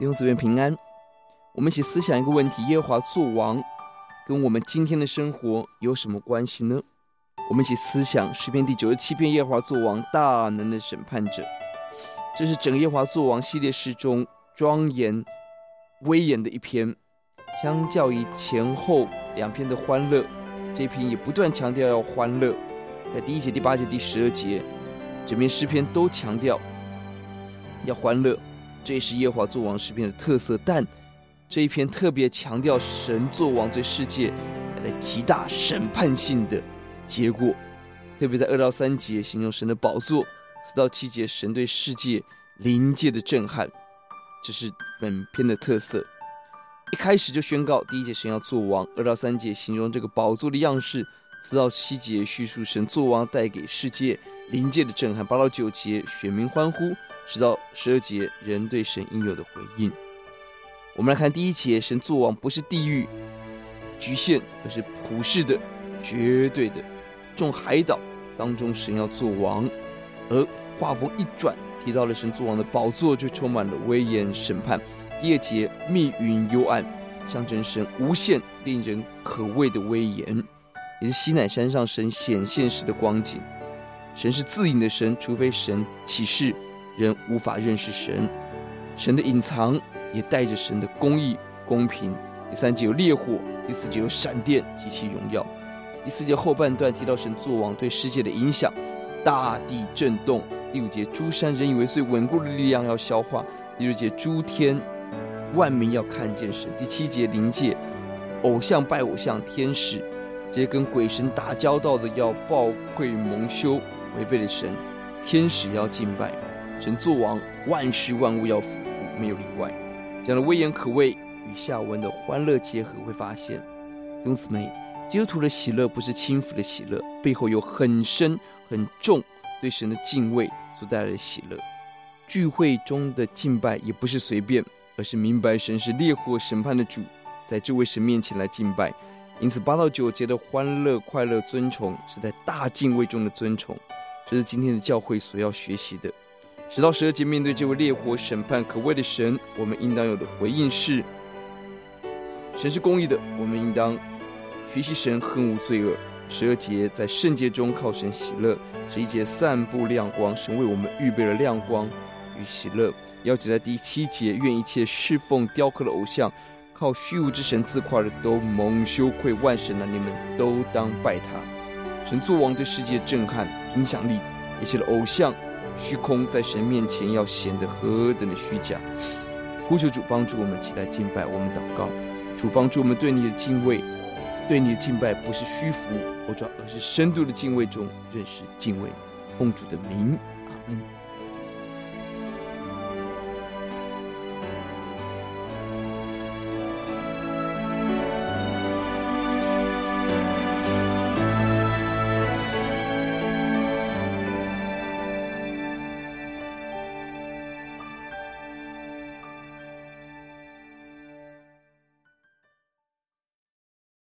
弟兄姊妹平安，我们一起思想一个问题：耶和华作王，跟我们今天的生活有什么关系呢？我们一起思想诗篇第九十七篇：耶和华作王，大能的审判者。这是整个耶和华作王系列诗中庄严、威严的一篇。相较于前后两篇的欢乐，这一篇也不断强调要欢乐。在第一节、第八节、第十二节，整篇诗篇都强调要欢乐。这也是耶和华作王诗篇的特色，但这一篇特别强调神作王对世界带来极大审判性的结果，特别在二到三节形容神的宝座，四到七节神对世界临界的震撼，这是本篇的特色。一开始就宣告第一节神要作王，二到三节形容这个宝座的样式，四到七节叙述神作王带给世界临界的震撼，八到九节选民欢呼。直到十二节，人对神应有的回应。我们来看第一节，神作王不是地狱局限，而是普世的、绝对的。众海岛当中，神要做王，而画风一转，提到了神作王的宝座，就充满了威严审判。第二节，密云幽暗，象征神无限、令人可畏的威严，也是西乃山上神显现时的光景。神是自隐的神，除非神启示。人无法认识神，神的隐藏也带着神的公义、公平。第三节有烈火，第四节有闪电及其荣耀。第四节后半段提到神作王对世界的影响，大地震动。第五节诸山人以为最稳固的力量要消化。第六节诸天万民要看见神。第七节灵界偶像拜偶像，天使这些跟鬼神打交道的要抱愧蒙羞，违背了神，天使要敬拜。神作王，万事万物要服服，没有例外。这样的威严可畏与下文的欢乐结合，会发现，弟兄姊妹，基督徒的喜乐不是轻浮的喜乐，背后有很深很重对神的敬畏所带来的喜乐。聚会中的敬拜也不是随便，而是明白神是烈火审判的主，在这位神面前来敬拜。因此，八到九节的欢乐、快乐、尊崇，是在大敬畏中的尊崇。这是今天的教会所要学习的。直到十二节，面对这位烈火审判可畏的神，我们应当有的回应是：神是公义的，我们应当学习神恨恶罪恶。十二节在圣洁中靠神喜乐。十一节散布亮光，神为我们预备了亮光与喜乐。要记在第七节，愿一切侍奉雕刻的偶像、靠虚无之神自夸的，都蒙羞愧。万神啊，你们都当拜他。神作王对世界震撼影响力，一切的偶像。虚空在神面前要显得何等的虚假！呼求主帮助我们，期待敬拜，我们祷告，主帮助我们对你的敬畏，对你的敬拜不是虚浮，我主而是深度的敬畏中认识敬畏，奉主的名，阿门。